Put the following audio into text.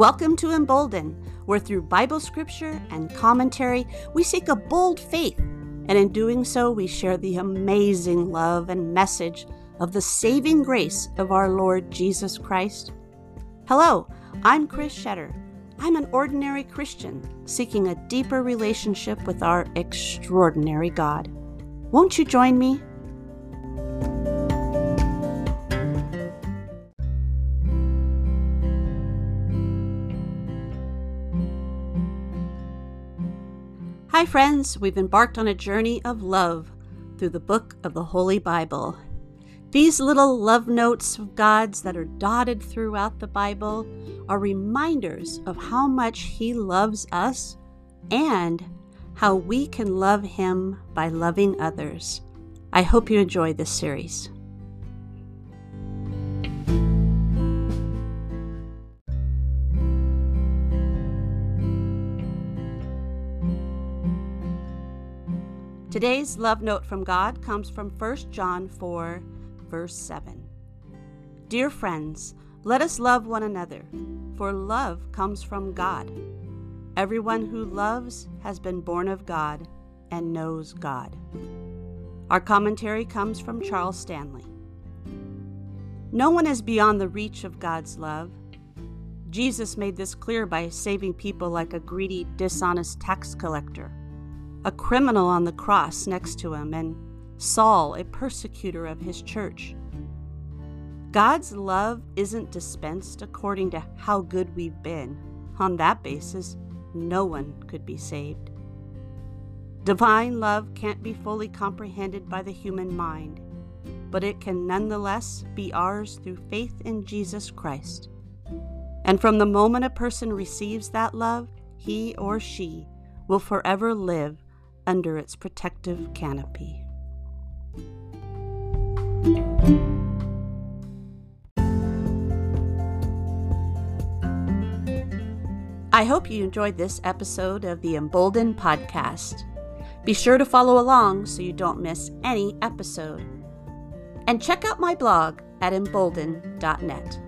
Welcome to Embolden, where through Bible scripture and commentary, we seek a bold faith, and in doing so, we share the amazing love and message of the saving grace of our Lord Jesus Christ. Hello, I'm Chris Shetter. I'm an ordinary Christian seeking a deeper relationship with our extraordinary God. Won't you join me? Hi, friends. We've embarked on a journey of love through the book of the Holy Bible. These little love notes of God's that are dotted throughout the Bible are reminders of how much He loves us and how we can love Him by loving others. I hope you enjoy this series. Today's love note from God comes from 1 John 4, verse 7. Dear friends, let us love one another, for love comes from God. Everyone who loves has been born of God and knows God. Our commentary comes from Charles Stanley. No one is beyond the reach of God's love. Jesus made this clear by saving people like a greedy, dishonest tax collector a criminal on the cross next to him, and Saul, a persecutor of his church. God's love isn't dispensed according to how good we've been. On that basis, no one could be saved. Divine love can't be fully comprehended by the human mind, but it can nonetheless be ours through faith in Jesus Christ. And from the moment a person receives that love, he or she will forever live under its protective canopy. I hope you enjoyed this episode of the Embolden Podcast. Be sure to follow along so you don't miss any episode. And check out my blog at embolden.net.